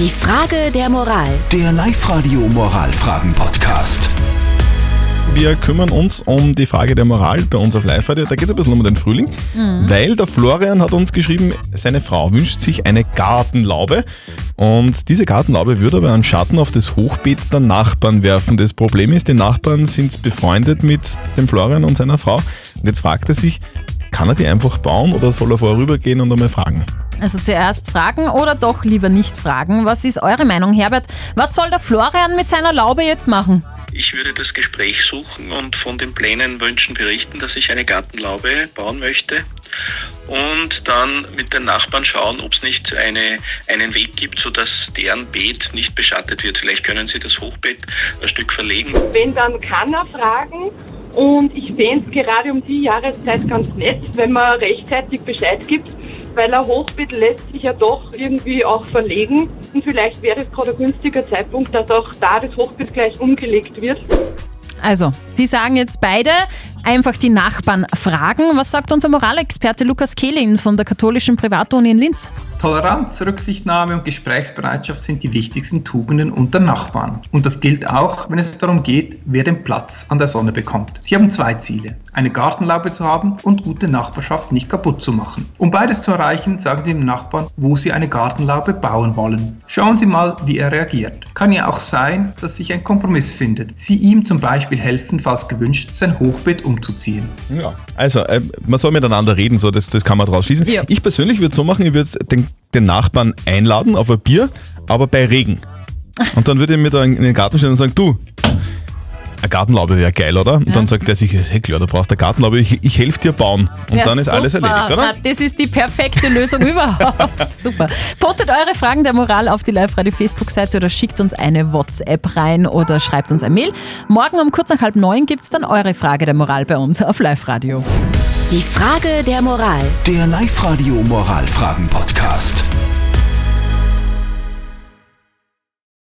Die Frage der Moral. Der Live-Radio Moralfragen-Podcast. Wir kümmern uns um die Frage der Moral bei uns auf Live-Radio. Da geht es ein bisschen um den Frühling, weil der Florian hat uns geschrieben, seine Frau wünscht sich eine Gartenlaube und diese Gartenlaube würde aber einen Schatten auf das Hochbeet der Nachbarn werfen. Das Problem ist, die Nachbarn sind befreundet mit dem Florian und seiner Frau und jetzt fragt er sich, kann er die einfach bauen oder soll er vorübergehen und einmal fragen? Also zuerst fragen oder doch lieber nicht fragen. Was ist eure Meinung, Herbert? Was soll der Florian mit seiner Laube jetzt machen? Ich würde das Gespräch suchen und von den Plänen wünschen berichten, dass ich eine Gartenlaube bauen möchte. Und dann mit den Nachbarn schauen, ob es nicht eine, einen Weg gibt, sodass deren Beet nicht beschattet wird. Vielleicht können sie das Hochbeet ein Stück verlegen. Wenn, dann kann er fragen. Und ich fände es gerade um die Jahreszeit ganz nett, wenn man rechtzeitig Bescheid gibt, weil ein Hochbeet lässt sich ja doch irgendwie auch verlegen. Und vielleicht wäre es gerade ein günstiger Zeitpunkt, dass auch da das Hochbeet gleich umgelegt wird. Also, die sagen jetzt beide, einfach die Nachbarn fragen. Was sagt unser Moralexperte Lukas Kehlin von der katholischen Privatuni in Linz? Toleranz, Rücksichtnahme und Gesprächsbereitschaft sind die wichtigsten Tugenden unter Nachbarn. Und das gilt auch, wenn es darum geht, wer den Platz an der Sonne bekommt. Sie haben zwei Ziele. Eine Gartenlaube zu haben und gute Nachbarschaft nicht kaputt zu machen. Um beides zu erreichen, sagen Sie dem Nachbarn, wo Sie eine Gartenlaube bauen wollen. Schauen Sie mal, wie er reagiert. Kann ja auch sein, dass sich ein Kompromiss findet. Sie ihm zum Beispiel helfen, falls gewünscht, sein Hochbeet umzuziehen. Ja. Also, äh, man soll miteinander reden, so das, das kann man draus schließen. Ja. Ich persönlich würde so machen, ich würde den, den Nachbarn einladen auf ein Bier, aber bei Regen. Und dann würde ich mir da in den Garten stellen und sagen, du, eine Gartenlaube wäre geil, oder? Und dann sagt er sich, eh klar, du brauchst eine Gartenlaube, ich, ich helfe dir bauen. Und Ja, dann ist alles super. erledigt, oder? Ah, Das ist die perfekte Lösung überhaupt. Super. Postet eure Fragen der Moral auf die Live-Radio Facebook-Seite oder schickt uns eine WhatsApp rein oder schreibt uns ein Mail. Morgen um kurz nach halb neun gibt es dann eure Frage der Moral bei uns auf Live-Radio. Die Frage der Moral. Der Live-Radio Moralfragen-Podcast.